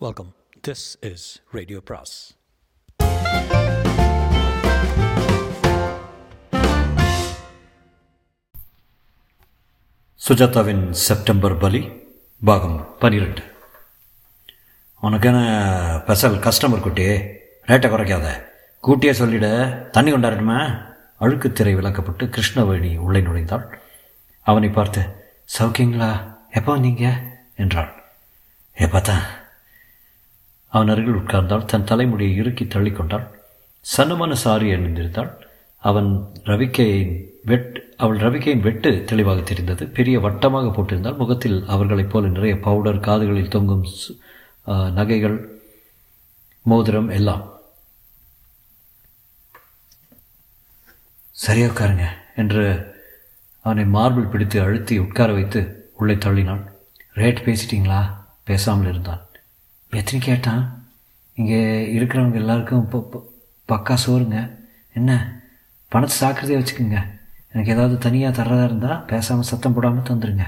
Welcome this is radio பிராஸ் சுஜாதாவின் September பலி பாகம் பனிரெண்டு. உனக்கான ஸ்பெஷல் கஸ்டமர் குட்டி ரேட்டை குறைக்காத. கூட்டியே சொல்லிட தண்ணி கொண்டாடணுமா அழுக்கு திரை விளக்கப்பட்டு கிருஷ்ணவேணி உள்ளே நுழைந்தாள். அவனை பார்த்து சௌக்கியங்களா எப்போ வந்தீங்க? என்றாள். எப்போ தான் அவன் அருகில் உட்கார்ந்தாள். தன் தலைமுடியை இறுக்கி தள்ளிக்கொண்டாள். சன்னமான சாரி அணிந்திருந்தாள். அவன் ரவிக்கையின் வெட் அவள் ரவிக்கையின் வெட்டு தெளிவாக தெரிந்தது. பெரிய வட்டமாக போட்டிருந்தால் முகத்தில் அவர்களைப் போல நிறைய பவுடர் காதுகளில் தொங்கும் நகைகள் மோதிரம் எல்லாம். சரியா உட்காருங்க என்று அவனை மார்பிள் பிடித்து அழுத்தி உட்கார வைத்து உள்ளே தள்ளினான் ரேட் பேசிட்டீங்களா? பேசாமல் இருந்தான். எத்தனை கேட்டான். இங்கே இருக்கிறவங்க எல்லாருக்கும் இப்போ பக்கா சோறுங்க. என்ன? பணத்தை சாக்கிரதையாக வச்சுக்கோங்க. எனக்கு ஏதாவது தனியாக தர்றதா இருந்தால் பேசாமல் சத்தம் போடாமல் தந்துடுங்க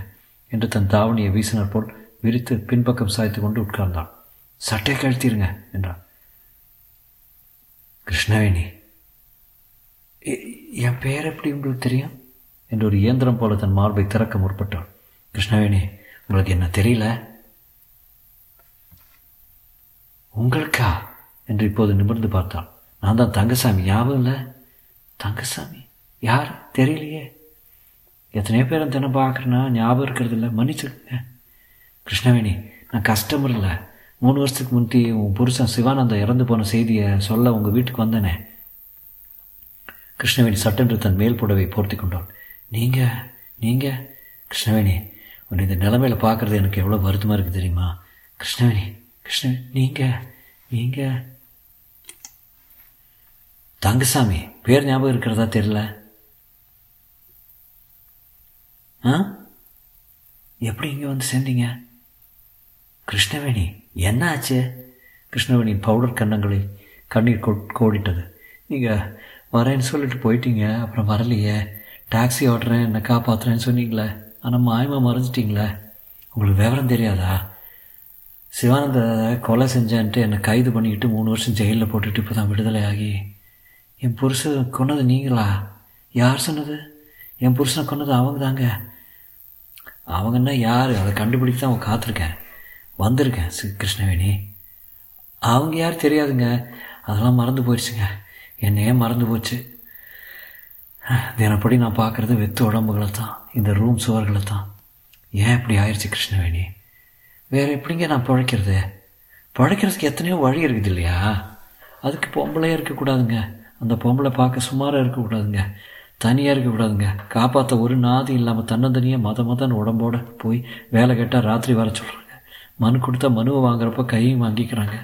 என்று தன் தாவணியை வீசினார் போல் விரித்து பின்பக்கம் சாய்த்து கொண்டு உட்கார்ந்தான். சட்டை கழுத்திருங்க என்றான். கிருஷ்ணவேணி என் பெயர் எப்படி உங்களுக்கு தெரியும்? என்று ஒரு இயந்திரம் போல தன் மார்பை திறக்க முற்பட்டாள் கிருஷ்ணவேணி உங்களுக்கு என்ன தெரியல? உங்களுக்கா? என்று இப்போது நிமிர்ந்து பார்த்தாள் நான் தான் தங்கசாமி. ஞாபகம் இல்லை. தங்கசாமி? யார்? தெரியலையே. எத்தனையோ பேரும் தினம் பார்க்குறேன்னா ஞாபகம் இருக்கிறது இல்லை. மன்னிச்சுக்கங்க கிருஷ்ணவேணி நான் கஸ்டமர் இல்லை. மூணு வருஷத்துக்கு முந்தி உன் புருஷன் சிவானந்தம் இறந்து போன செய்தியை சொல்ல உங்கள் வீட்டுக்கு வந்தேனே. கிருஷ்ணவேணி சட்டென்று தன் மேல் புடவை போர்த்தி கொண்டாள். நீங்கள் நீங்கள் கிருஷ்ணவேணி உன்னை இந்த நிலைமையில பார்க்குறது எனக்கு எவ்வளோ வருத்தமாக இருக்குது தெரியுமா? கிருஷ்ணவேணி கிருஷ்ணன் நீங்கள் நீங்கள் தங்கசாமி பேர் ஞாபகம் இருக்கிறதா தெரியல? ஆ? எப்படி இங்கே வந்து சேர்ந்தீங்க? கிருஷ்ணவேணி என்ன ஆச்சு? கிருஷ்ணவேணி பவுடர் கண்ணங்களை கண்ணீர் கோ கோடிட்டது. நீங்கள் வரேன்னு சொல்லிட்டு போயிட்டீங்க அப்புறம் வரலையே. டாக்ஸி ஓட்டுறேன் என்னை காப்பாற்றுறேன்னு சொன்னீங்களே. ஆனால் மாயமாக மறைஞ்சிட்டிங்களே. உங்களுக்கு விவரம் தெரியாதா? சிவானந்த கொலை செஞ்சேன்ட்டு என்னை கைது பண்ணிக்கிட்டு மூணு வருஷம் ஜெயிலில் போட்டுட்டு இப்போ தான் விடுதலை ஆகி. என் புருஷன் கொன்னது நீங்களா? யார் சொன்னது? என் புருஷனை கொன்னது அவங்க தாங்க அவங்கன்னா யார்? அதை கண்டுபிடிக்க தான் அவன் காத்திருக்கேன். வந்திருக்கேன் சி கிருஷ்ணவேணி. அவங்க யார் தெரியாதுங்க. அதெல்லாம் மறந்து போயிடுச்சுங்க. என்னையே மறந்து போச்சு. தினப்படி நான் பார்க்குறது வெத்து உடம்புகளை தான் இந்த ரூம் சுவர்களை தான் ஏன் இப்படி ஆயிடுச்சு கிருஷ்ணவேணி? வேறு எப்படிங்க நான் பிழைக்கிறது? பிழைக்கிறதுக்கு எத்தனையோ வழி இருக்குது இல்லையா? அதுக்கு பொம்பளையே இருக்கக்கூடாதுங்க. அந்த பொம்பளை பார்க்க சுமாராக இருக்கக்கூடாதுங்க. தனியாக இருக்கக்கூடாதுங்க. காப்பாற்ற ஒரு நாதி இல்லாமல் தன்னந்தனியாக மத மதன் உடம்போட போய் வேலை கேட்டால் ராத்திரி வர சொல்கிறாங்க மனு கொடுத்தா மனுவை வாங்குறப்ப கையும் வாங்கிக்கிறாங்க.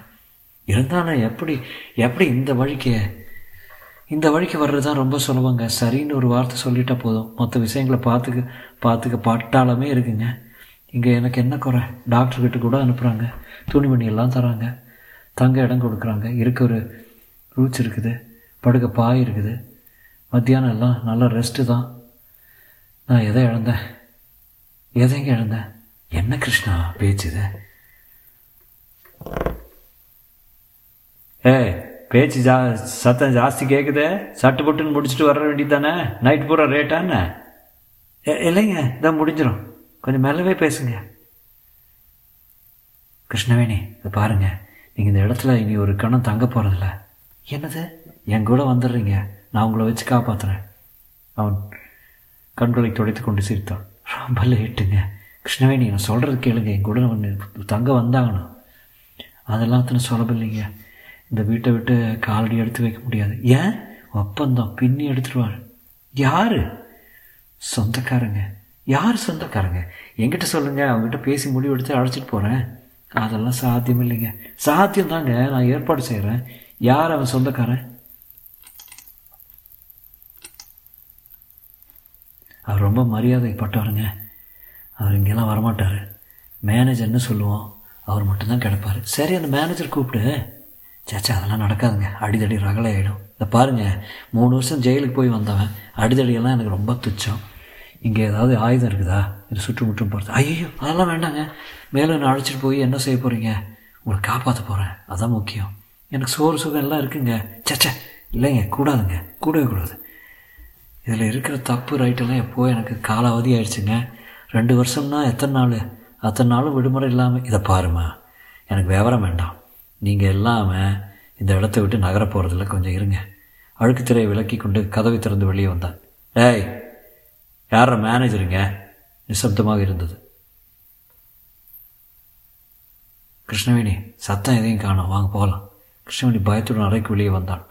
இருந்தாலும் எப்படி எப்படி இந்த வழிக்கு இந்த வழிக்கு வர்றது தான் ரொம்ப சுலபங்க. சரின்னு ஒரு வார்த்தை சொல்லிட்டா போதும். மற்ற விஷயங்களை பார்த்துக்க பார்த்துக்க பட்டாளமே இருக்குங்க. இங்கே எனக்கு என்ன குறை? டாக்டர்கிட்ட கூட அனுப்புகிறாங்க துணிமணி எல்லாம் தராங்க. தங்க இடம் கொடுக்குறாங்க. இருக்க ஒரு ரூச் இருக்குது. படுக்க பாய் இருக்குது. மத்தியானம் எல்லாம் நல்ல ரெஸ்ட்டு தான். நான் எதை இழந்தேன்? எதைங்க இழந்தேன்? என்ன கிருஷ்ணா பேச்சு இது? ஏய் பேச்சு ஜா சத்தம் ஜாஸ்தி கேட்குதே சட்டு புட்டுன்னு முடிச்சுட்டு வர வேண்டியது தானே? நைட் பூரா ரேட்டான்னு இல்லைங்க இதான் முடிஞ்சிடும் கொஞ்சம் மெல்லவே பேசுங்க. கிருஷ்ணவேணி இதை பாருங்க. நீங்கள் இந்த இடத்துல இனி ஒரு கணம் தங்க போகிறதில்ல என்னது? என் கூட வந்துடுறீங்க. நான் உங்களை வச்சு காப்பாற்றுறேன் அவன் கண்களை துடைத்து கொண்டு சிரித்தான். ரொம்ப லேட்டுங்க. கிருஷ்ணவேணி நான் சொல்கிறது கேளுங்க. என் கூட தங்க வந்தாங்கணும் அதெல்லாம் அத்தனை சுலபம் இல்லைங்க இந்த வீட்டை விட்டு காலடி எடுத்து வைக்க முடியாது. ஏன்? ஒப்பந்தம். பின்னி எடுத்துருவார் யார்? சொந்தக்காரங்க. யார் சொந்தக்காரங்க? என்கிட்ட சொல்லுங்க அவங்ககிட்ட பேசி முடிவெடுத்து அழைச்சிட்டு போகிறேன் அதெல்லாம் சாத்தியம் இல்லைங்க. சாத்தியம் தாங்க நான் ஏற்பாடு செய்கிறேன் யார் அவன் சொந்தக்காரன்? அவர் ரொம்ப மரியாதைப்பட்டவருங்க. அவர் இங்கெல்லாம் வரமாட்டார். மேனேஜர்னு சொல்லுவோம். அவர் மட்டும்தான் கிடப்பார். சரி அந்த மேனேஜர் கூப்பிடு. சேச்சா அதெல்லாம் நடக்காதுங்க. அடிதடி ரகலை ஆகிடும் இதை பாருங்கள் மூணு வருஷம் ஜெயிலுக்கு போய் வந்தவன். அடிதடியெல்லாம் எனக்கு ரொம்ப துச்சம். இங்கே ஏதாவது ஆயுதம் இருக்குதா? இது சுற்றுமுற்றும் பார்த்து ஐயோ அதெல்லாம் வேண்டாங்க. மேலே நான் அழைச்சிட்டு போய் என்ன செய்ய போகிறீங்க உங்களை காப்பாற்ற போகிறேன் அதான் முக்கியம். எனக்கு சோறு சுகம் எல்லாம் இருக்குங்க. சச்சே இல்லைங்க கூடாதுங்க. கூடவே கூடாது. இதில் இருக்கிற தப்பு ரைட்டெல்லாம் எப்போது எனக்கு காலாவதி ஆயிடுச்சுங்க. ரெண்டு வருஷம்னா எத்தனை நாள்? அத்தனை நாளும் விடுமுறை இல்லாமல் இதை பாருமா. எனக்கு விவரம் வேண்டாம். நீங்கள் இல்லாமல் இந்த இடத்த விட்டு நகர போகிறதில்ல கொஞ்சம் இருங்க. அழுக்கு திரையை விலக்கி கொண்டு கதவை திறந்து வெளியே வந்தான் டேய் யார மேனேஜருங்க நிசப்தமாக இருந்தது. கிருஷ்ணவேணி சத்தம் எதையும் காணும். வாங்க போகலாம். கிருஷ்ணவேணி பயத்துடன் அறைக்கு வெளியே வந்தான்.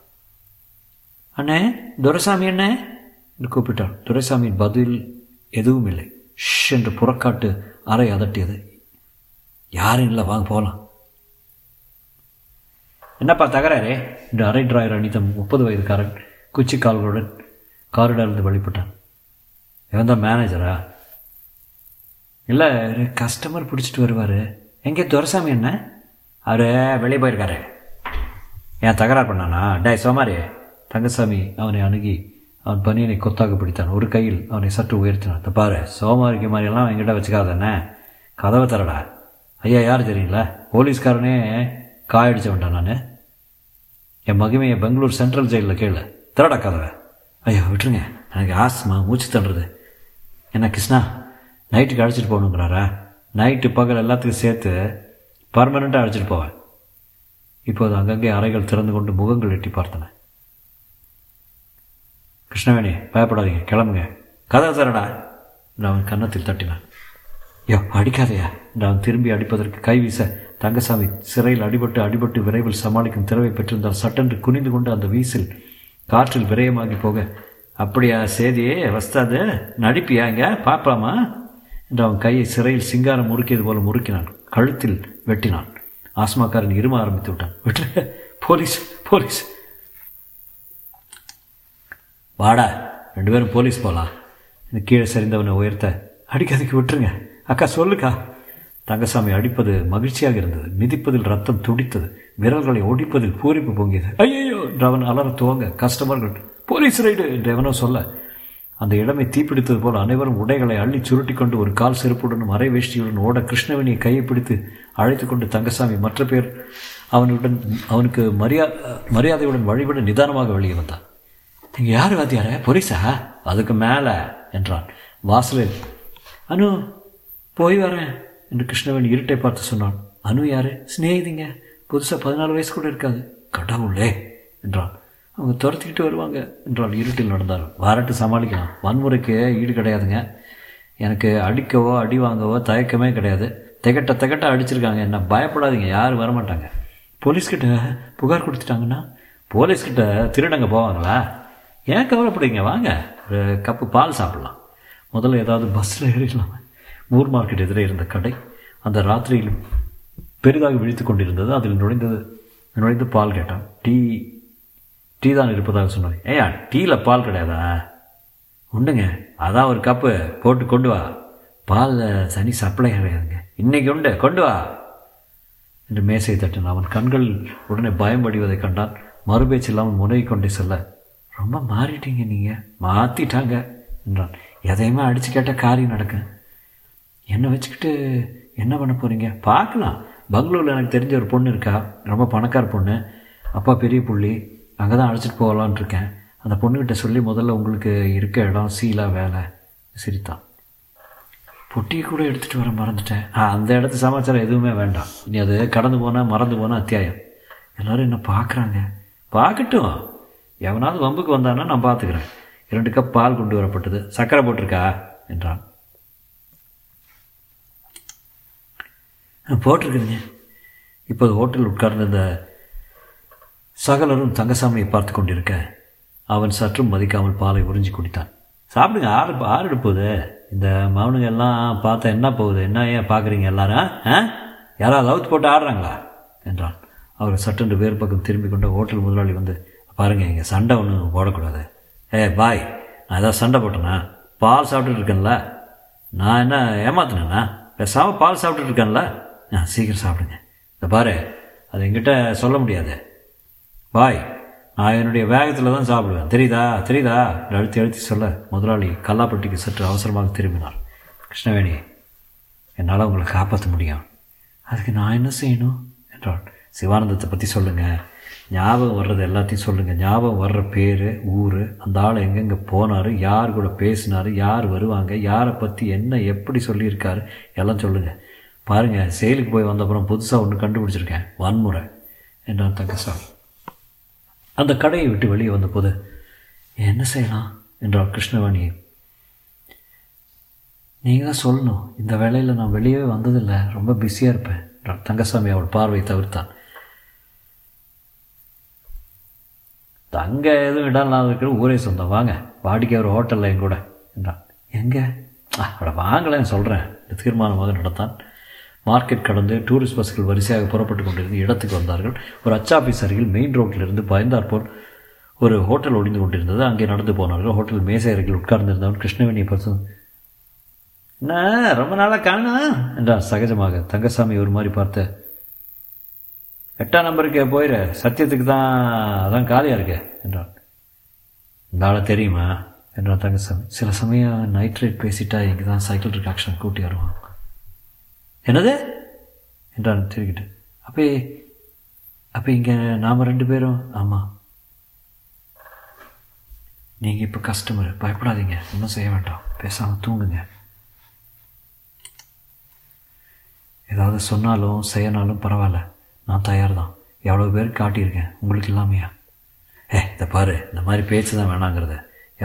அண்ணே துரைசாமி அண்ணே? என்று கூப்பிட்டான். துரைசாமியின் பதில் எதுவும் இல்லை. ஷ் என்று புறக்காட்டு அறை அதட்டியது. யாரும் இல்லை வாங்க போகலாம். என்னப்பா தகராறே? என்று அரை டிராயர் அணித்த முப்பது வயதுக்காரன் குச்சி கால்களுடன் காரிடாரிலிருந்து வழிபட்டான் இவன் தான் மேனேஜரா இல்லை கஸ்டமர் பிடிச்சிட்டு வருவார். எங்கே துரசாமி என்ன? அவர் வெளியே போயிருக்காரு. ஏன் தகராறு பண்ணானா? டே சோமாரி தங்கசாமி அவனை அணுகி அவன் பனியனை கொத்தாக பிடித்தான். ஒரு கையில் அவனை சற்று உயர்த்தினான். தப்பாரு பாரு சோமாரிக்கு மாதிரியெல்லாம் என்கிட்ட வச்சுக்காதண்ணே கதவை தரடா. ஐயா யார் தெரியுங்களா? போலீஸ்காரனே காயடிச்ச வேண்டாம் நான். என் மகிமையை பெங்களூர் சென்ட்ரல் ஜெயிலில் கேளு. திரடா கதவை. ஐயா விட்டுருங்க. எனக்கு ஆஸ்மா மூச்சு தண்டுறது என்ன கிருஷ்ணா நைட்டுக்கு அழைச்சிட்டு போகணுங்கிறாரா? நைட்டு பகல் எல்லாத்துக்கும் சேர்த்து பர்மனெண்ட்டாக அழைச்சிட்டு போவேன் இப்போது அங்கங்கே அறைகள் திறந்து கொண்டு முகங்கள் எட்டி பார்த்தன. கிருஷ்ணவேணி பயப்படாதீங்க கிளம்புங்க. கதை தரடா என்று அவன் கன்னத்தில் தட்டினான். யோ அடிக்காதையா என்று அவன் திரும்பி அடிப்பதற்கு கை வீச தங்கசாமி சிறையில் அடிபட்டு அடிபட்டு விரைவில் சமாளிக்கும் திறவை பெற்றிருந்தால் சட்டென்று குனிந்து கொண்டு அந்த வீசில் காற்றில் விரயமாகி போக அப்படியா சேதியே வஸ்தாது நடிப்பியா இங்க? பாப்பாமா என்று அவன் கையை சிறையில் சிங்காரம் முறுக்கியது போல முறுக்கினான். கழுத்தில் வெட்டினான். ஆஸ்மாக்காரன் இரும ஆரம்பித்து விட்டான். விட்டு போலீஸ் போலீஸ். வாடா ரெண்டு பேரும் போலீஸ் போகலாம் இந்த கீழே சரிந்தவனை உயர்த்த அடிக்காதுக்கு விட்டுருங்க. அக்கா சொல்லுக்கா. தங்கசாமி அடிப்பது மகிழ்ச்சியாக இருந்தது. மிதிப்பதில் ரத்தம் துடித்தது. விரல்களை ஒடிப்பதில் பூரிப்பு பொங்கியது. ஐயோ என்று அவன் அலற துவங்க கஸ்டமர்கள் போலீஸ் ரைடு என்று எவனோ சொல்ல அந்த இடமை தீப்பிடித்தது போல் அனைவரும் உடைகளை அள்ளி சுருட்டி கொண்டு ஒரு கால் செருப்புடன் மறை வேஷ்டியுடன் ஓட கிருஷ்ணவேணியை கையை பிடித்து அழைத்து கொண்டு தங்கசாமி மற்ற பேர் அவனுடன் அவனுக்கு மரியா மரியாதையுடன் வழிபட நிதானமாக வெளியே வந்தான். நீங்கள் யார் வாத்தியார? பொரிசா அதுக்கு மேலே என்றான். வாசலில். அனு போய் வரேன் என்று கிருஷ்ணவேணி இருட்டை பார்த்து சொன்னான். அனு யாரு? சிநேகிதிங்க. புதுசாக பதினாலு வயசு கூட இருக்காது. கடவுளே என்றான். அவங்க துரத்திக்கிட்டு வருவாங்க என்றால் இருட்டில் நடந்தார் வாரட்டு சமாளிக்கலாம். வன்முறைக்கு ஈடு கிடையாதுங்க. எனக்கு அடிக்கவோ அடி வாங்கவோ தயக்கமே கிடையாது. திகட்ட திகட்ட அடிச்சிருக்காங்க. என்ன பயப்படாதீங்க. யாரும் வரமாட்டாங்க. போலீஸ்கிட்ட புகார் கொடுத்துட்டாங்கன்னா போலீஸ்கிட்ட திருடங்க போவாங்களா? ஏன் கவலைப்படுங்க வாங்க. ஒரு கப்பு பால் சாப்பிடலாம். முதல்ல ஏதாவது பஸ்ஸில் ஏறிடலாம். மூர் மார்க்கெட் எதிரே இருந்த கடை. அந்த ராத்திரியில் பெரிதாக விழித்து கொண்டிருந்தது. அதில் நுழைந்தது நுழைந்து பால் கேட்டான் டீ டீ தான் இருப்பதாக சொன்னார். ஏயா டீயில் பால் கிடையாதா? உண்டுங்க. அதான் ஒரு கப்பு. போட்டு கொண்டு வா. பாலில் சனி சப்ளை கிடையாதுங்க. இன்னைக்கு உண்டு. கொண்டு வா. என்று மேசையை தட்டினான். அவன் கண்கள் உடனே பயம் வடிவதை கண்டான். மறுபேச்சு இல்லாமல் முனை கொண்டே செல்ல ரொம்ப மாறிட்டீங்க நீங்கள் மாற்றிட்டாங்க என்றான். எதையுமே அடித்து கேட்டால் காரியம் நடக்கும் என்னை வச்சுக்கிட்டு என்ன பண்ண போகிறீங்க பார்க்கலாம். பெங்களூரில் எனக்கு தெரிஞ்ச ஒரு பொண்ணு இருக்கா. ரொம்ப பணக்கார பொண்ணு. அப்பா பெரிய புள்ளி. அங்கே தான் அழைச்சிட்டு போகலான் இருக்கேன். அந்த பொண்ணுக்கிட்ட சொல்லி முதல்ல உங்களுக்கு இருக்க இடம் சீலா வேலை சிரித்தான் பொட்டியை கூட எடுத்துகிட்டு வர மறந்துட்டேன். ஆ அந்த இடத்து சமாச்சாரம் எதுவுமே வேண்டாம். நீ அது கடந்து போனால் மறந்து போனால் அத்தியாயம். எல்லோரும் என்ன பார்க்குறாங்க? பார்க்கட்டும். எவனாவது வம்புக்கு வந்தானா நான் பார்த்துக்கிறேன். இரண்டு கப் பால் கொண்டு வரப்பட்டது. சர்க்கரை போட்டிருக்கா? என்றான். போட்டிருக்குதுங்க. இப்போது ஹோட்டல் உட்கார்ந்திருந்த சகலரும் தங்கசாமியை பார்த்து கொண்டிருக்க அவன் சற்றும் மதிக்காமல் பாலை உறிஞ்சி குடித்தான். சாப்பிடுங்க ஆறு ஆறு போகுது இந்த மவனுங்க எல்லாம் பார்த்தா என்ன போகுது? என்ன ஏன் பார்க்குறீங்க எல்லாரும் ஆ? யாராவது அவுத்து போட்டு ஆடுறாங்களா? என்றான். அவர் சட்டென்று வேறு பக்கம் திரும்பி கொண்ட ஹோட்டல் முதலாளி வந்து பாருங்கள் இங்கே சண்டை ஒன்றும் போடக்கூடாது. ஏ பாய் நான் ஏதாவது சண்டை போட்டேனா? பால் சாப்பிட்டுட்டு இருக்கேன்ல. நான் என்ன ஏமாத்தினேண்ணா பேசாமல் பால் சாப்பிட்டுட்டு இருக்கேன்ல. ஆ சீக்கிரம் சாப்பிடுங்க. இந்த பாரு அது என்கிட்ட சொல்ல முடியாது. பாய் நான் என்னுடைய வேகத்தில் தான் சாப்பிடுவேன். தெரியுதா? தெரியுதா? அழுத்தி அழுத்தி சொல்ல முதலாளி கல்லாப்பட்டிக்கு சற்று அவசரமாக திரும்பினார். கிருஷ்ணவேணி என்னால் உங்களை காப்பாற்ற முடியும். அதுக்கு நான் என்ன செய்யணும்? என்றான் சிவானந்தத்தை பற்றி சொல்லுங்கள் ஞாபகம் வர்றது எல்லாத்தையும் சொல்லுங்கள் ஞாபகம் வர்ற பேர் ஊர் அந்த ஆள் எங்கெங்கே போனார் யார் கூட பேசினார் யார் வருவாங்க யாரை பற்றி என்ன எப்படி சொல்லியிருக்காரு எல்லாம் சொல்லுங்கள் பாருங்கள் செயலுக்கு போய் வந்தப்புறம் புதுசாக ஒன்று கண்டுபிடிச்சிருக்கேன். வன்முறை என்றான் தங்கசாமி. அந்த கடையை விட்டு வெளியே வந்தபோது என்ன செய்யலாம்? என்றாள் கிருஷ்ணவாணி. நீங்கள் தான் சொல்லணும். இந்த வேலையில் நான் வெளியவே வந்ததில்லை. ரொம்ப பிஸியாக இருப்பேன் என்றாள். தங்கசாமி அவள் பார்வை தவிர்த்தான். தங்க எதுவும் இடம்லாம் இருக்கிற ஊரே சொந்தம். வாங்க. வாடிக்கை ஒரு ஹோட்டலில் என் கூட என்றான் எங்கே? அட வாங்கலன்னு சொல்கிறேன் தீர்மானமாக நடத்தான் மார்க்கெட் கடந்து டூரிஸ்ட் பஸ்கள் வரிசையாக புறப்பட்டு கொண்டிருந்து இடத்துக்கு வந்தார்கள். ஒரு அச்சாபீஸ் அருகில் மெயின் ரோட்டிலிருந்து பயந்தாற்போல் ஒரு ஹோட்டல் ஒளிந்து கொண்டிருந்தது. அங்கே நடந்து போனார்கள். ஹோட்டல் மேசை அருகில் உட்கார்ந்திருந்தவன் கிருஷ்ணவேணியை பார்த்து என்ன ரொம்ப நாளாக காணா என்றார். சகஜமாக தங்கசாமி ஒரு மாதிரி பார்த்த எட்டாம் நம்பருக்கு போயிரு. சத்தியத்துக்கு தான் அதான் காலியாக இருக்கு என்றான் இந்த ஆளை தெரியுமா என்றான் தங்கசாமி. சில சமயம் நைட்ரேட் பேசிட்டா இங்கே தான் சைக்கிள் ரிகாக்ஷன் கூட்டி வருவான். என்னது? என்றான் திருக்கிட்டு அப்போ அப்போ இங்கே நாம் ரெண்டு பேரும்? ஆமாம் நீங்கள் இப்போ கஸ்டமர் பயப்படாதீங்க. ஒன்றும் செய்ய வேண்டாம். பேசாமல் தூங்குங்க. ஏதாவது சொன்னாலும் செய்யனாலும் பரவாயில்ல. நான் தயார் தான் எவ்வளோ பேர் காட்டியிருக்கேன்? உங்களுக்கு இல்லாமையா? ஏ இதை பாரு. இந்த மாதிரி பேச்சு தான் வேணாங்கிறத.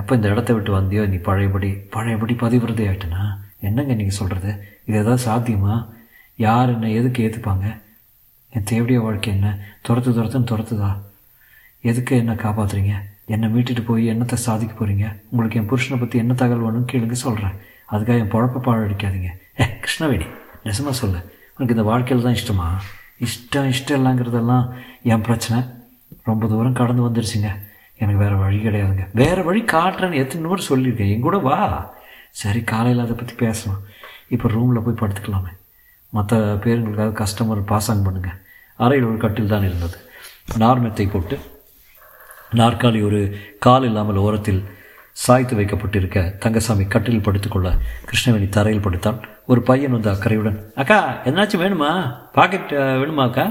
எப்போ இந்த இடத்த விட்டு வந்தியோ? நீ பழையபடி பழையபடி பதிவிரதை ஆகிட்டுனா என்னங்க நீங்கள் சொல்கிறது இது ஏதாவது சாத்தியமா? யார் என்ன எதுக்கு ஏற்றுப்பாங்க என் தேவடைய வாழ்க்கை என்ன? துரத்து துரத்துன்னு துரத்துதா? எதுக்கு என்ன காப்பாற்றுறீங்க என்னை மீட்டுட்டு போய் என்னத்தை சாதிக்க போகிறீங்க உங்களுக்கு என் புருஷனை பற்றி என்ன தகவல் வேணும்னு கேளுங்க சொல்கிறேன் அதுக்காக என் பொழப்ப பாழடிக்காதீங்க. ஏ கிருஷ்ணவேணி நெசமாக சொல்லு. உனக்கு இந்த வாழ்க்கையில் தான் இஷ்டமா? இஷ்டம் இஷ்டம் இல்லைங்கிறதெல்லாம் என் பிரச்சனை. ரொம்ப தூரம் கடந்து வந்துருச்சுங்க. எனக்கு வேறு வழி கிடையாதுங்க. வேறு வழி காட்டுறேன்னு எத்தனை நூறு சொல்லியிருக்கேன். என் கூட வா. சரி காலையில் அதை பற்றி பேசலாம். இப்போ ரூமில் போய் படுத்துக்கலாமே. மற்ற பேருங்களுக்காக கஸ்டமர் பாசாங் பண்ணுங்கள் அறையில் ஒரு கட்டில் தான் இருந்தது. நார்மெத்தை போட்டு நாற்காலி ஒரு கால் இல்லாமல் ஓரத்தில் சாய்த்து வைக்கப்பட்டிருக்க தங்கசாமி கட்டில் படுத்துக்கொள்ள கிருஷ்ணவேணி தரையில் படுத்தான். ஒரு பையன் வந்து அக்கறையுடன் அக்கா எதனாச்சும் வேணுமா? பாக்கெட் வேணுமா அக்கா?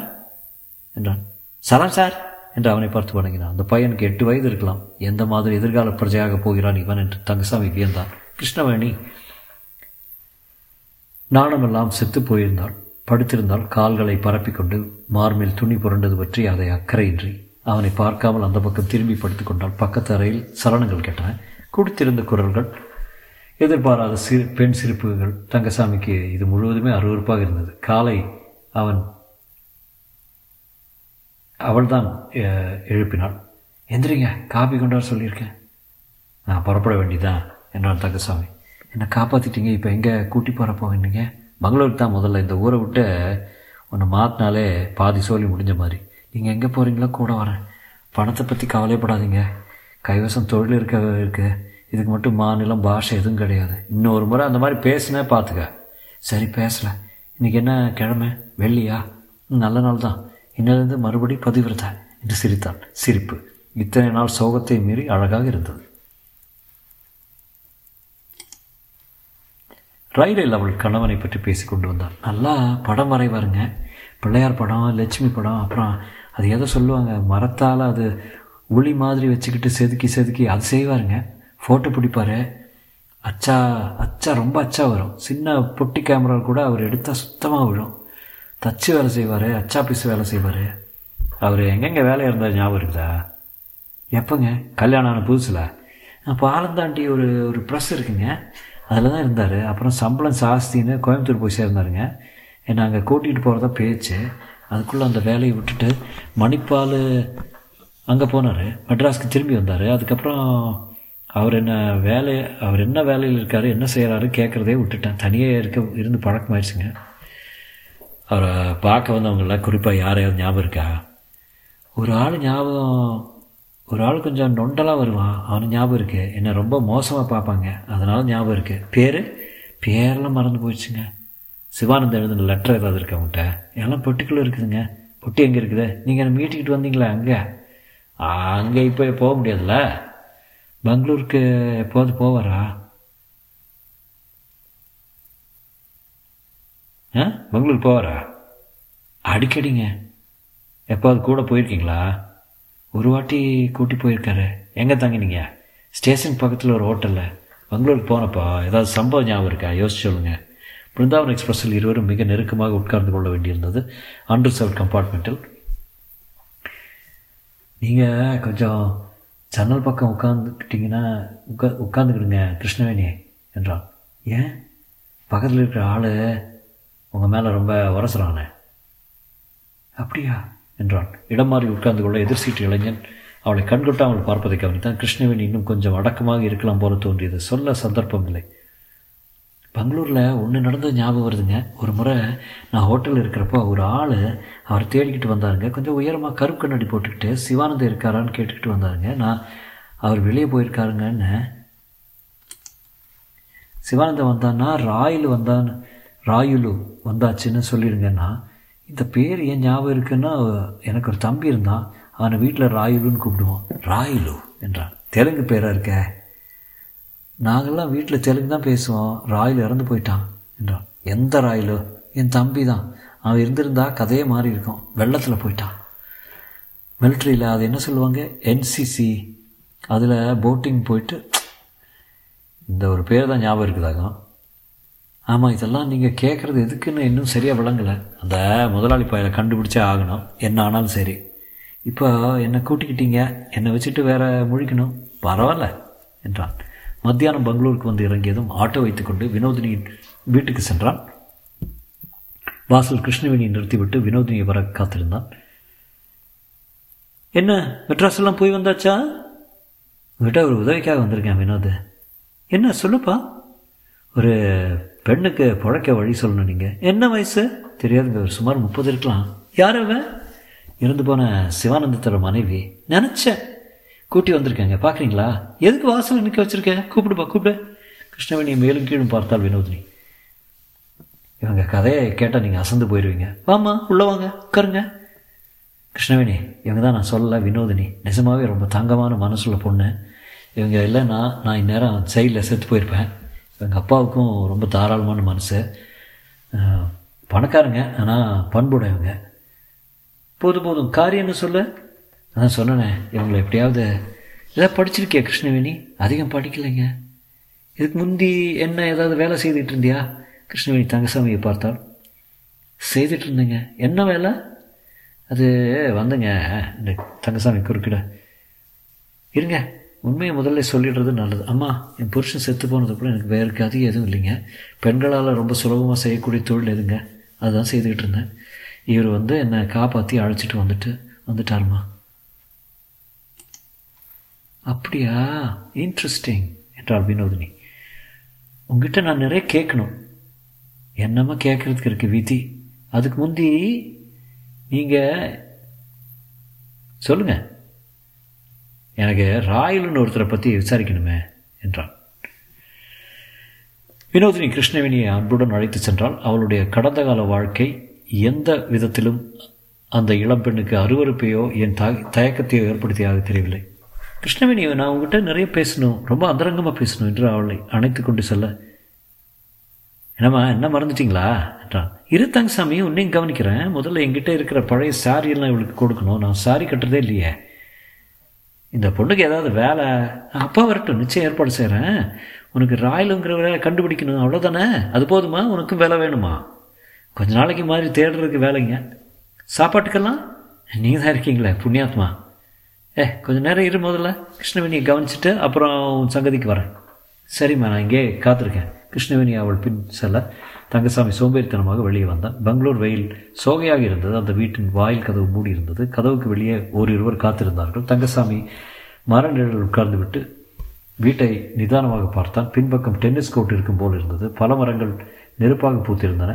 என்றான். சலாம் சார் என்று அவனை பார்த்து வணங்கினான். அந்த பையனுக்கு எட்டு வயது இருக்கலாம். எந்த மாதிரி எதிர்கால பிரஜையாக போகிறான் இவன் என்று தங்கசாமி வியந்தான். கிருஷ்ணவேணி நாணமெல்லாம் செத்து போயிருந்தாள் படுத்திருந்தால் கால்களை பரப்பிக்கொண்டு மார்மேல் துணி புரண்டது பற்றி அதை அக்கறையின்றி. அவனை பார்க்காமல் அந்த பக்கம் திரும்பி படுத்துக்கொண்டால் பக்கத்து அறையில் சரணங்கள் கேட்டன. குடித்திருந்த குரல்கள் எதிர்பாராத சிறு பெண் சிரிப்புகள். தங்கசாமிக்கு இது முழுவதுமே அருவறுப்பாக இருந்தது. காலை அவன் அவள்தான் எழுப்பினாள். எந்திரிங்க காப்பி கொண்டார் சொல்லியிருக்கேன். நான் புறப்பட வேண்டிதான் என்றான் தங்கசாமி. என்னை காப்பாற்றிட்டீங்க இப்போ எங்கே கூட்டி போகிற போகிறீங்க மங்களூருக்கு தான் முதல்ல இந்த ஊரை விட்டு ஒன்று மாற்றினாலே பாதி சோழி முடிஞ்ச மாதிரி. நீங்கள் எங்கே போகிறீங்களோ கூட வரேன் பணத்தை பற்றி கவலைப்படாதீங்க. கைவசம் தொழில் இருக்க இருக்கு. இதுக்கு மட்டும் மாநிலம் பாஷை எதுவும் கிடையாது. இன்னொரு முறை அந்த மாதிரி பேசுனே பார்த்துக்க சரி பேசலை. இன்றைக்கி என்ன கிழமை? வெள்ளியா? நல்ல நாள் தான். இன்னிலிருந்து மறுபடி பதிவிரதா. என்று சிரித்தான். சிரிப்பு. இத்தனை நாள் சோகத்தை மீறி அழகாக இருந்தது. ரயிலில் அவள் கணவனை பற்றி பேசி கொண்டு வந்தாள். நல்லா படம் வரைவாருங்க. பிள்ளையார் படம் லட்சுமி படம் அப்புறம் அது எதை சொல்லுவாங்க மரத்தால் அது உளி மாதிரி வச்சுக்கிட்டு செதுக்கி செதுக்கி அது செய்வாருங்க. ஃபோட்டோ பிடிப்பார். அச்சா அச்சா ரொம்ப அச்சா வரும். சின்ன பொட்டி கேமரா கூட அவர் எடுத்தால் சுத்தமாக விழும். தச்சு வேலை செய்வார் அச்சா பீஸ் வேலை செய்வார். அவர் எங்கெங்கே வேலையாக இருந்தார் ஞாபகம் இருக்குதா? எப்போங்க? கல்யாணம் ஆன புதுசில். அப்போ ஆலந்தாண்டி ஒரு ஒரு ப்ரெஸ் இருக்குங்க. அதில் தான் இருந்தார். அப்புறம் சம்பளம் ஜாஸ்தின்னு கோயம்புத்தூர் போய் சேர்ந்தாருங்க. என்னை அங்கே கூட்டிகிட்டு போகிறதா பேச்சு. அதுக்குள்ளே அந்த வேலையை விட்டுட்டு மணிப்பால் அங்கே போனார். மெட்ராஸ்க்கு திரும்பி வந்தார். அதுக்கப்புறம் அவர் என்ன வேலை அவர் என்ன வேலையில் இருக்கார் என்ன செய்கிறாரு கேட்குறதே விட்டுட்டேன். தனியாக இருக்க இருந்து பழக்கமாயிடுச்சுங்க. அவரை பார்க்க வந்தவங்கள குறிப்பாக யாரையாவது ஞாபகம் இருக்கா? ஒரு ஆள் ஞாபகம் ஒரு ஆள் கொஞ்சம் நொண்டலாக வருவான் அவனுக்கு ஞாபகம் இருக்குது என்னை ரொம்ப மோசமாக பார்ப்பாங்க. அதனால் ஞாபகம் இருக்குது பேர்? பேரெல்லாம் மறந்து போயிடுச்சுங்க. சிவானந்த எழுதின லெட்டர் ஏதாவது இருக்கு அவங்ககிட்ட எல்லாம் பொட்டிக்குள்ளே இருக்குதுங்க. பொட்டி எங்கே இருக்குது? நீங்கள் என்ன மீட்டிக்கிட்டு வந்தீங்களா அங்கே? அங்கே இப்போ போக முடியாதுல்ல? பெங்களூருக்கு எப்போது போவாரா? ஆ? பெங்களூர் போவாரா? அடிக்கடிங்க. எப்போது கூட போயிருக்கீங்களா? ஒரு வாட்டி கூட்டி போயிருக்காரு. எங்கே தங்கினீங்க? ஸ்டேஷன் பக்கத்தில் ஒரு ஹோட்டலில். பெங்களூருக்கு போனப்பா ஏதாவது சம்பவம் ஞாபகம் இருக்கா? யோசிச்சு சொல்லுங்கள் பிருந்தாவன் எக்ஸ்பிரஸில் இருவரும் மிக நெருக்கமாக உட்கார்ந்து கொள்ள வேண்டியிருந்தது. அன்ரிசர்வ் கம்பார்ட்மெண்ட்டில் நீங்கள் கொஞ்சம் ஜன்னல் பக்கம் உட்காந்துக்கிட்டிங்கன்னா உட்கா உட்காந்துக்கிடுங்க கிருஷ்ணவேணி என்றான். ஏன்? பக்கத்தில் இருக்கிற ஆள் உங்கள் மேலே ரொம்ப உரசுறானே. அப்படியா? என்றான். இடம் மாறி உட்கார்ந்து கொள்ள எதிர் சீட்டு இளைஞன் அவளை கண்கொட்டாமல் பார்ப்பதை கவனித்தான். கிருஷ்ணவேணி இன்னும் கொஞ்சம் அடக்கமாக இருக்கலாம் போல தோன்றியது. சொல்ல சந்தர்ப்பம் இல்லை பெங்களூரில் ஒன்று நடந்தது ஞாபகம் வருதுங்க. ஒரு முறை நான் ஹோட்டலில் இருக்கிறப்போ ஒரு ஆள் அவர் தேடிக்கிட்டு வந்தாருங்க. கொஞ்சம் உயரமாக கருப்பு கண்ணாடி போட்டுக்கிட்டு சிவானந்தம் இருக்காரான்னு கேட்டுக்கிட்டு வந்தாருங்க. நான் அவர் வெளியே போயிருக்காருங்கன்னு. சிவானந்தம் வந்தான்னா ராயில் வந்தான் ராயுலு வந்தாச்சுன்னு சொல்லிடுங்கன்னா இந்த பேர் ஏன் ஞாபகம் இருக்குன்னா எனக்கு ஒரு தம்பி இருந்தான். அவனை வீட்டில் ராயுலுன்னு கூப்பிடுவான் ராயுலு என்றான். தெலுங்கு பேராக இருக்க? நாங்கள்லாம் வீட்டில் தெலுங்கு தான் பேசுவோம். ராயில் இறந்து போயிட்டான் என்றான். எந்த ராயிலு? என் தம்பி தான். அவன் இருந்திருந்தா கதையே மாறி இருக்கும். வெள்ளத்தில் போயிட்டான். மிலிட்ரியில் அது என்ன சொல்லுவாங்க? என்சிசி அதில் போட்டிங் போயிட்டு இந்த ஒரு பேர் தான் ஞாபகம் இருக்குதாகும் ஆமாம் இதெல்லாம் நீங்கள் கேட்குறது எதுக்குன்னு இன்னும் சரியாக விளங்கலை. அந்த முதலாளி பயலை கண்டுபிடிச்சே ஆகணும். என்ன ஆனாலும் சரி. இப்போ என்னை கூட்டிக்கிட்டீங்க. என்னை வச்சுட்டு வேற முழிக்கணும். பரவாயில்ல என்றான். மத்தியானம் பெங்களூருக்கு வந்து இறங்கியதும் ஆட்டோ வைத்துக்கொண்டு வினோதினியின் வீட்டுக்கு சென்றான். வாசல் கிருஷ்ணவேணியை நிறுத்திவிட்டு வினோதினியை வர காத்திருந்தான். என்ன மெட்ராஸ் எல்லாம் போய் வந்தாச்சா? உங்கள்கிட்ட ஒரு உதவிக்காக வந்திருக்கேன் வினோத். என்ன சொல்லுப்பா. ஒரு பெண்ணுக்கு பிழைக்க வழி சொல்லணும் நீங்கள் என்ன வயசு? தெரியாதுங்க ஒரு சுமார் முப்பது இருக்கலாம். யார் அவன் இறந்து போன சிவானந்தத்தோட மனைவி. நினச்சேன். கூட்டி வந்திருக்கேங்க பார்க்குறீங்களா? எதுக்கு வாசல் நிற்க வச்சுருக்கேன் கூப்பிடுப்பா கூப்பிடு. கிருஷ்ணவேணியை மேலும் கீழும் பார்த்தால் வினோதினி. இவங்க கதையை கேட்டால் நீங்கள் அசந்து போயிடுவீங்க வாமா உள்ளே வாங்க உட்காருங்க. கிருஷ்ணவேணி இவங்க தான் நான் சொல்லலை வினோதினி. நிஜமாகவே ரொம்ப தங்கமான மனசுள்ள பொண்ணு. இவங்க இல்லைன்னா நான் இந்நேரம் சைடில் செத்து போயிருப்பேன். எங்கள் அப்பாவுக்கும் ரொம்ப தாராளமான மனசு. பணக்காரங்க ஆனால் பண்புடையவங்க. போதும் போதும். காரியம்னு சொல்ல? அதான் சொன்னேனே இவங்களை எப்படியாவது எதாவது படிச்சிருக்கியா கிருஷ்ணவேணி? அதிகம் படிக்கலைங்க. இதுக்கு முந்தி என்ன ஏதாவது வேலை செய்துட்டு இருந்தியா? கிருஷ்ணவேணி தங்கசாமியை பார்த்தால். செய்துட்டு இருந்தேங்க. என்ன வேலை? அது வந்துங்க. இந்த தங்கசாமி குறுக்கிட. இருங்க. உண்மையை முதல்ல சொல்லிடுறது நல்லது. அம்மா என் புருஷன் செத்து போனது கூட எனக்கு வேறு அதிகம் எதுவும் இல்லைங்க. பெண்களால் ரொம்ப சுலபமாக செய்யக்கூடிய தொழில் எதுங்க? அதுதான் செய்துக்கிட்டு இருந்தேன். இவர் வந்து என்னை காப்பாற்றி அழைச்சிட்டு வந்துட்டு வந்துட்டாருமா. அப்படியா? இன்ட்ரெஸ்டிங் என்றாள் வினோதினி. உங்ககிட்ட நான் நிறைய கேட்கணும். என்னம்மா கேட்குறதுக்கு இருக்குது விதி? அதுக்கு முந்தி நீங்கள் சொல்லுங்கள் எனக்கு ராயலுன்னு ஒருத்தரை பற்றி விசாரிக்கணுமே என்றான். வினோதினி கிருஷ்ணவேணியை அன்புடன் அழைத்து சென்றால் அவளுடைய கடந்த கால வாழ்க்கை எந்த விதத்திலும் அந்த இளம்பெண்ணுக்கு அருவறுப்பையோ என் தாய் தயக்கத்தையோ ஏற்படுத்தியாக தெரியவில்லை. கிருஷ்ணவேணி நான் உங்ககிட்ட நிறைய பேசணும் ரொம்ப அந்தரங்கமாக பேசணும் என்று அவளை அணைத்து கொண்டு செல்ல என்னம்மா என்ன மறந்துட்டீங்களா என்றான். இரு சாமி உன்னையும் கவனிக்கிறேன். முதல்ல என்கிட்ட இருக்கிற பழைய சாரியெல்லாம் இவளுக்கு கொடுக்கணும். நான் சாரி கட்டுறதே இல்லையே. இந்த பொண்ணுக்கு ஏதாவது வேலை அப்பா வரட்டும் நிச்சயம் ஏற்பாடு செய்கிறேன் உனக்கு ராயலுங்கிற வேலை கண்டுபிடிக்கணும் அவ்வளோதானே அது போதுமா? உனக்கும் வேலை வேணுமா? கொஞ்ச நாளைக்கு மாதிரி தேடுறதுக்கு வேலைங்க. சாப்பாட்டுக்கெல்லாம்? நீங்கள் தான் இருக்கீங்களே புண்ணியாத்மா. ஏ கொஞ்சம் நேரம் இரு முதல்ல கிருஷ்ணவேணியை கவனிச்சுட்டு அப்புறம் உன் சங்கதிக்கு வரேன். சரிம்மா நான் இங்கே காத்திருக்கேன். கிருஷ்ணவேணி அவள் பின் செல்ல தங்கசாமி சோம்பேறித்தனமாக வெளியே வந்தான். பெங்களூர் வெயில் சோகையாக இருந்தது. அந்த வீட்டின் வாயில் கதவு மூடி இருந்தது. கதவுக்கு வெளியே ஓரிருவர் காத்திருந்தார்கள். தங்கசாமி மர நிழல் உட்கார்ந்து விட்டு வீட்டை நிதானமாக பார்த்தான். பின்பக்கம் டென்னிஸ் கோர்ட் இருக்கும் போல் இருந்தது. பல மரங்கள் நெருப்பாக பூத்திருந்தன.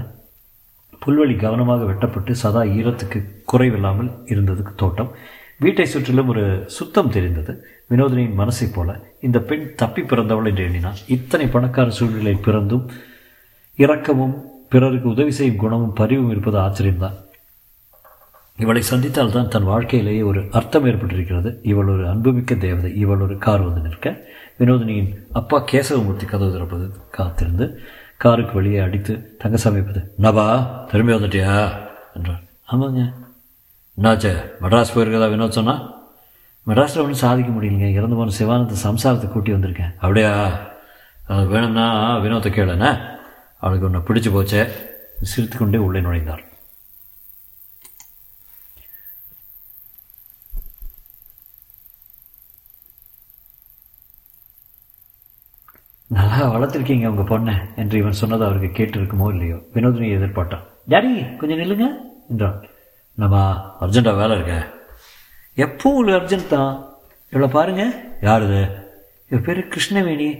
புல்வெளி கவனமாக வெட்டப்பட்டு சதா ஈரத்துக்கு குறைவில்லாமல் இருந்தது தோட்டம். வீட்டை சுற்றிலும் ஒரு சுத்தம் தெரிந்தது. வினோதினியின் மனசைப் போல இந்த பெண் தப்பி பிறந்தவள் என்று எண்ணினான் இத்தனை பணக்கார சூழ்நிலை பிறந்தும் இரக்கமும் பிறருக்கு உதவி செய்யும் குணமும் பரிவும் இருப்பது ஆச்சரியம்தான். இவளை சந்தித்தால் தான் தன் வாழ்க்கையிலேயே ஒரு அர்த்தம் ஏற்பட்டிருக்கிறது. இவள் ஒரு அன்புமிக்க தேவதை இவள் ஒரு கார் வந்து நிற்க. வினோதினியின் அப்பா கேசவமூர்த்தி கதவு திறப்பது காத்திருந்து காருக்கு வெளியே அடித்து தங்கசாமி சமைப்பது நபா திரும்பி வந்துட்டியா? என்றார். ஆமாங்க. என்னாச்சு? மெட்ராஸ் போயிருக்கதா? வினோத் சொன்னா. மெட்ராஸில் ஒன்றும் சாதிக்க முடியலைங்க. இறந்து போன சிவானந்த சம்சாரத்தை கூட்டி வந்திருக்கேன். அப்படியா? அது வேணும்னா வினோத்தை கேளுண்ணே அவளுக்கு ஒன்று பிடிச்சு போச்சே. சிரித்து கொண்டே உள்ளே நுழைந்தார் நல்லா வளர்த்துருக்கீங்க உங்கள் பொண்ணை என்று இவன் சொன்னது அவருக்கு கேட்டிருக்குமோ இல்லையோ. வினோதினி எதிர்பார்த்தான் டாடி கொஞ்சம் நில்லுங்க என்றான். நம்ம அர்ஜென்ட்டாக வேலை இருக்க? எப்போ உங்களுக்கு அர்ஜென்ட் தான் இவ்வளோ பாருங்க. யார் இது இவள் பேர் கிருஷ்ணவேணி.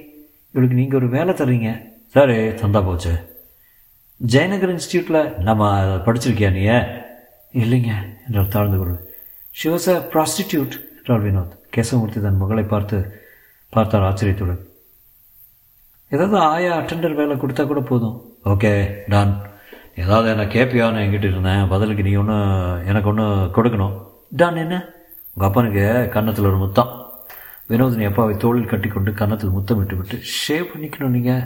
இவளுக்கு நீங்கள் ஒரு வேலை தர்றீங்க. சரி தந்தா போச்சு. ஜெயநகர் இன்ஸ்டியூட்டில் நம்ம படிச்சிருக்கியா நீ? இல்லைங்க என்றால் தாழ்ந்து குரல். ஷி வாஸ் அ ப்ராஸ்டிடியூட் என்றால் வினோத். கேசவமூர்த்தி தன் மகளை பார்த்து பார்த்தார் ஆச்சரியத்துடன். ஏதாவது ஆயா அட்டெண்டர் வேலை கொடுத்தா கூட போதும். Okay done. ஏதாவது என்ன கேட்பியான்னு என்கிட்ட இருந்தேன். பதிலுக்கு நீ ஒன்று எனக்கு ஒன்று கொடுக்கணும். டான் என்ன? உங்கள் அப்பனுக்கு கன்னத்தில் ஒரு முத்தம். வினோதினி அப்பாவை தோளில் கட்டி கொண்டு கன்னத்தில் முத்தம் விட்டு விட்டு ஷேவ் பண்ணிக்கணும் நீங்கள்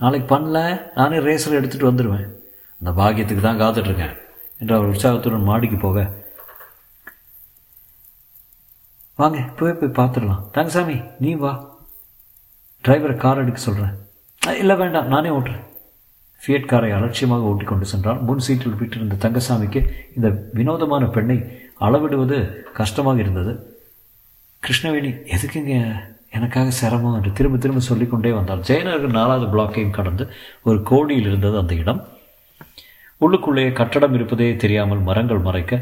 நாளைக்கு பண்ணல நானே ரேசர் எடுத்துகிட்டு வந்துடுவேன் அந்த பாக்கியத்துக்கு தான் காத்துட்ருக்கேன். என்று அவர் உற்சாகத்துடன் மாடிக்கு போக வாங்க போய் போய் பார்த்துடலாம் தங்கசாமி நீ வா. டிரைவரை கார் எடுக்க சொல்கிறேன் இல்லை வேண்டாம். நானே ஓட்டுறேன். ஃபியட் காரை அலட்சியமாக ஓட்டிக்கொண்டு சென்றான். சென்றால் முன் சீட்டில் விட்டிருந்த தங்கசாமிக்கு இந்த வினோதமான பெண்ணை அளவிடுவது கஷ்டமாக இருந்தது. கிருஷ்ணவேணி எதுக்குங்க? எனக்காக சிரமம் என்று திரும்ப திரும்ப சொல்லிக்கொண்டே வந்தார். ஜெயநகர் நாலாவது பிளாக்கையும் கடந்து ஒரு கோடியில் இருந்தது அந்த இடம். உள்ளுக்குள்ளே கட்டடம் இருப்பதே தெரியாமல் மரங்கள் மறைக்க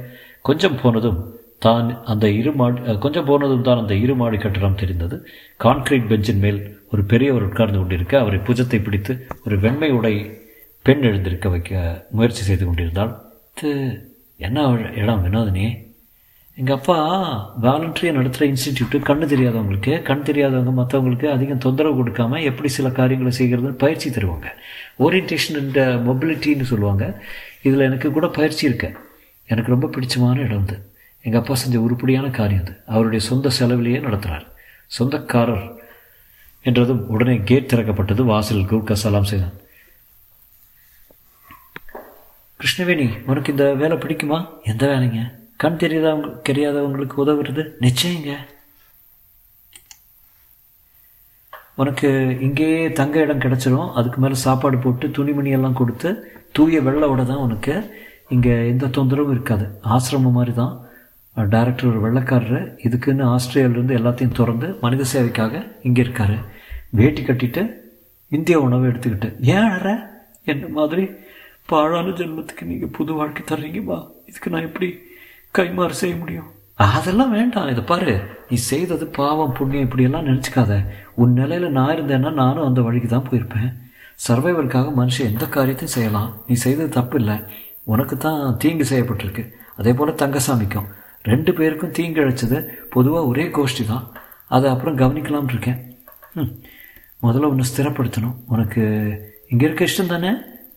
கொஞ்சம் போனதும் தான் அந்த இரு மாடி கொஞ்சம் போனதும் தான் அந்த இரு மாடி கட்டடம் தெரிந்தது. கான்கிரீட் பெஞ்சின் மேல் ஒரு பெரியவர் உட்கார்ந்து கொண்டிருக்க அவரை புஜத்தை பிடித்து ஒரு வெண்மை உடை பெண் எழுந்திருக்க வைக்க முயற்சி செய்து கொண்டிருந்தால் இது என்ன இடம் வினோதினி? எங்கள் அப்பா வாலண்டரியாக நடத்துகிற இன்ஸ்டிடியூட்டு. கண்ணு தெரியாதவங்களுக்கு கண் தெரியாதவங்க மற்றவங்களுக்கு அதிகம் தொந்தரவு கொடுக்காம எப்படி சில காரியங்களை செய்கிறதுன்னு பயிற்சி தருவாங்க. ஓரியன்டேஷன் அண்ட் மொபிலிட்டின்னு சொல்லுவாங்க. இதில் எனக்கு கூட பயிற்சி இருக்கு. எனக்கு ரொம்ப பிடிச்சமான இடம் இது. எங்கள் அப்பா செஞ்ச உருப்படியான காரியம் அது அவருடைய சொந்த செலவிலேயே நடத்துகிறார் சொந்தக்காரர் என்றதும் உடனே கேட் திறக்கப்பட்டது. வாசலில் கூர்க்க சலாம் செய்தான். கிருஷ்ணவேணி உனக்கு இந்த வேலை பிடிக்குமா? எந்த வேலைங்க? கண் தெரியாதவங்க தெரியாதவங்களுக்கு உதவுறது நிச்சயங்க. உனக்கு இங்கேயே தங்க இடம் கிடச்சிரும். அதுக்கு மேலே சாப்பாடு போட்டு துணிமணி எல்லாம் கொடுத்து தூய வெள்ளோட தான் உனக்கு. இங்கே எந்த தொந்தரவும் இருக்காது. ஆசிரமம் மாதிரி தான் டைரக்டர் ஒரு வெள்ளக்காரர். இதுக்குன்னு ஆஸ்திரேலியாவிலேருந்து எல்லாத்தையும் திறந்து மனித சேவைக்காக இங்கே இருக்காரு. வேட்டி கட்டிட்டு இந்திய உணவை எடுத்துக்கிட்டு ஏன் அழற? என்ன மாதிரி பாழான ஜென்மத்துக்கு நீங்கள் புது வாழ்க்கை தர்றீங்கம்மா. இதுக்கு நான் எப்படி கைமாறு செய்ய முடியும்? அதெல்லாம் வேண்டாம். இதை பாரு. நீ செய்தது பாவம் புண்ணியம் இப்படியெல்லாம் நினச்சிக்காத. உன் நிலையில் நான் இருந்தேன்னா நானும் அந்த வழிக்கு தான் போயிருப்பேன். சர்வைவலுக்காக மனுஷன் எந்த காரியத்தையும் செய்யலாம். நீ செய்தது தப்பு இல்லை உனக்கு தான் தீங்கு செய்யப்பட்டிருக்கு. அதே போல் தங்கசாமிக்கும். ரெண்டு பேருக்கும் தீங்கு அழைச்சது பொதுவாக ஒரே கோஷ்டி தான் அதை அப்புறம் கவனிக்கலாம்னு இருக்கேன். ம். முதல்ல ஒன்று ஸ்திரப்படுத்தணும். உனக்கு இங்கே இருக்க இஷ்டம் தானே?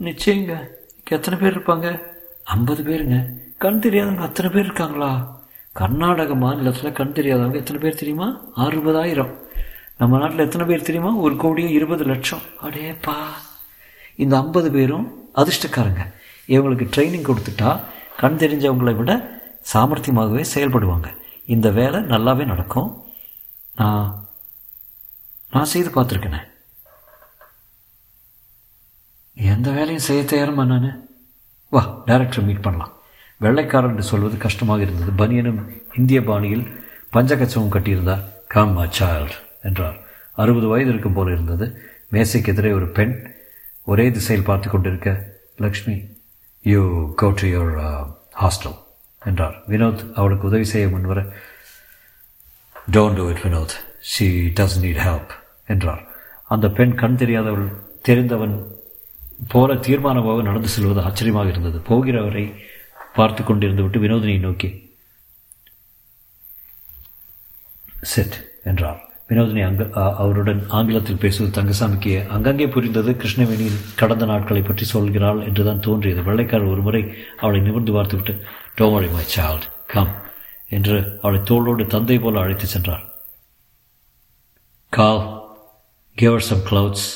நிச்சயங்க. எத்தனை பேர் இருப்பாங்க? ஐம்பது பேருங்க. கண் தெரியாதவங்க அத்தனை பேர் இருக்காங்களா? கர்நாடக மாநிலத்தில் கண் தெரியாதவங்க எத்தனை பேர் தெரியுமா? அறுபதாயிரம். நம்ம நாட்டில் எத்தனை பேர் தெரியுமா? ஒரு கோடியே இருபது லட்சம். அடேப்பா. இந்த ஐம்பது பேரும் அதிர்ஷ்டக்காரங்க. இவங்களுக்கு ட்ரைனிங் கொடுத்துட்டா கண் தெரிஞ்சவங்களை விட சாமர்த்தியமாகவே செயல்படுவாங்க. இந்த வேலை நல்லாவே நடக்கும். நான் நான் செய்து பார்த்துருக்கேனே. எந்த வேலையும் செய்ய தயாரமா நான் வா டேரக்டர் மீட் பண்ணலாம். வெள்ளைக்காரன் என்று சொல்வது கஷ்டமாக இருந்தது. பனியனும் இந்திய பாணியில் பஞ்சகச்சமும் கட்டியிருந்தார். கம் அ சைல்ட் என்றார். அறுபது வயது இருக்கும் போல இருந்தது. மேசைக்கு எதிரே ஒரு பெண் ஒரே திசையில் பார்த்து கொண்டிருக்க Lakshmi you go to your hostel என்றார். வினோத் அவளுக்கு உதவி செய்ய முன்வர don't do it Vinod. She does need help என்றார். அந்த பெண் கண் தெரியாதவள் தெரிந்தவன் போல தீர்மானமாக நடந்து செல்வது ஆச்சரியமாக இருந்தது. போகிறவரை பார்த்து கொண்டிருந்து விட்டு வினோதினியை நோக்கி செட் என்றார் வினோதினி அங்க அவருடன் ஆங்கிலத்தில் பேசுவது தங்கசாமிக்கு அங்கங்கே புரிந்தது. கிருஷ்ணவேணி கடந்த நாட்களை பற்றி சொல்கிறாள் என்றுதான் தோன்றியது. வெள்ளைக்காரர் ஒருமுறை அவளை நிமிர்ந்து பார்த்துவிட்டு டோமரி மை சைல்ட் கம் என்று அவளை தோளோடு தந்தை போல அழைத்து சென்றார் கால் கேவர் சம் கிளவுட்ஸ்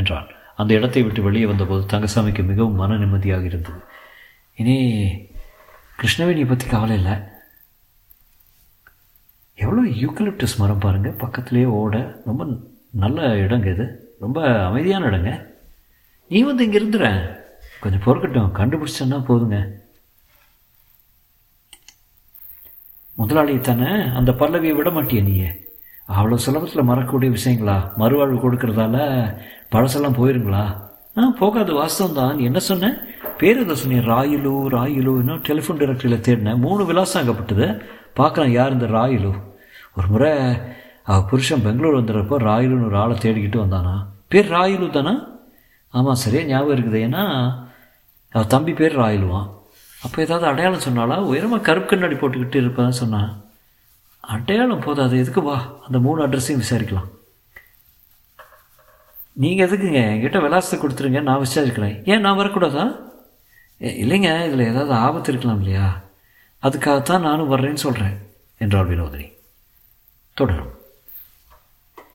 என்றான். அந்த இடத்தை விட்டு வெளியே வந்தபோது தங்கசாமிக்கு மிகவும் மன நிம்மதியாக இருந்தது. இனி கிருஷ்ணவேணியை பற்றி கவலை இல்லை. எவ்வளோ யூக்கலிப்டஸ் மரம் பாருங்கள் பக்கத்துலேயே ஓட ரொம்ப நல்ல இடங்க இது. ரொம்ப அமைதியான இடங்க. நீ வந்து இங்கே இருந்துற. கொஞ்சம் பொறுக்கட்டும். கண்டுபிடிச்சேன்னா போதுங்க. முதலாளி தானே அந்த பல்லவியை விட மாட்டிய நீயே? அவ்வளோ சுலபத்தில் மறக்கக்கூடிய விஷயங்களா? மறுவாழ்வு கொடுக்கறதால பழசெல்லாம் போயிருங்களா? ஆ போகாது வாஸ்தவம் தான் என்ன சொன்னேன் பேர் எதை சொன்னேன் ராயிலு ராயிலு இன்னும் டெலிஃபோன் டைரக்டரியில் தேடினேன். மூணு விலாசம் அங்கப்பட்டது. பார்க்குறேன் யார் இந்த ராயிலு? ஒரு முறை அவள் புருஷன் பெங்களூர் வந்துடுறப்போ ராயிலுன்னு ஒரு ஆளை தேடிக்கிட்டு வந்தானா? பேர் ராயிலு தானா? ஆமாம் சரியாக ஞாபகம் இருக்குது. ஏன்னா அவள் தம்பி பேர் ராயிலுவான் அப்போ ஏதாவது அடையாளம் சொன்னாலா உயரமாக கருப்பு கண்ணாடி போட்டுக்கிட்டு இருப்பதான் சொன்னான் அடையாளம் போதாது. எதுக்கு வா? அந்த மூணு அட்ரஸையும் விசாரிக்கலாம். நீங்கள் எதுக்குங்க? என்கிட்ட விலாசத்தை கொடுத்துருங்க. நான் விசாரிக்கிறேன். ஏன் நான் வரக்கூடாதா? இல்லைங்க. இதில் ஏதாவது ஆபத்து இருக்கலாம் இல்லையா? அதுக்காகத்தான் நானும் வர்றேன்னு சொல்கிறேன் என்றாள் வினோதினி. தொடரும்.